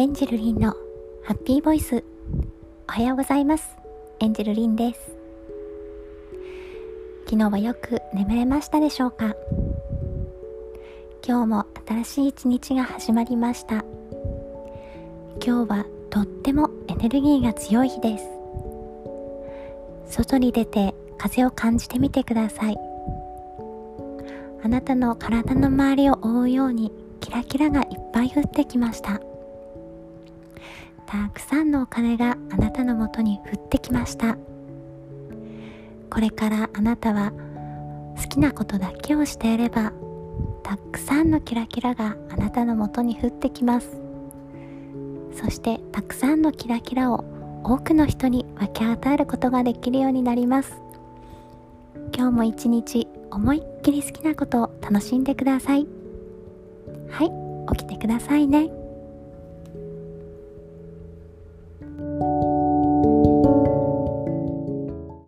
エンジェルリンのハッピーボイス。おはようございます。エンジェルリンです。昨日はよく眠れましたでしょうか？今日も新しい一日が始まりました。今日はとってもエネルギーが強い日です。外に出て風を感じてみてください。あなたの体の周りを覆うようにキラキラがいっぱい降ってきました。たくさんのお金があなたのもとに降ってきました。これからあなたは好きなことだけをしていればたくさんのキラキラがあなたのもとに降ってきます。そしてたくさんのキラキラを多くの人に分け与えることができるようになります。今日も一日思いっきり好きなことを楽しんでください。はい起きてくださいね。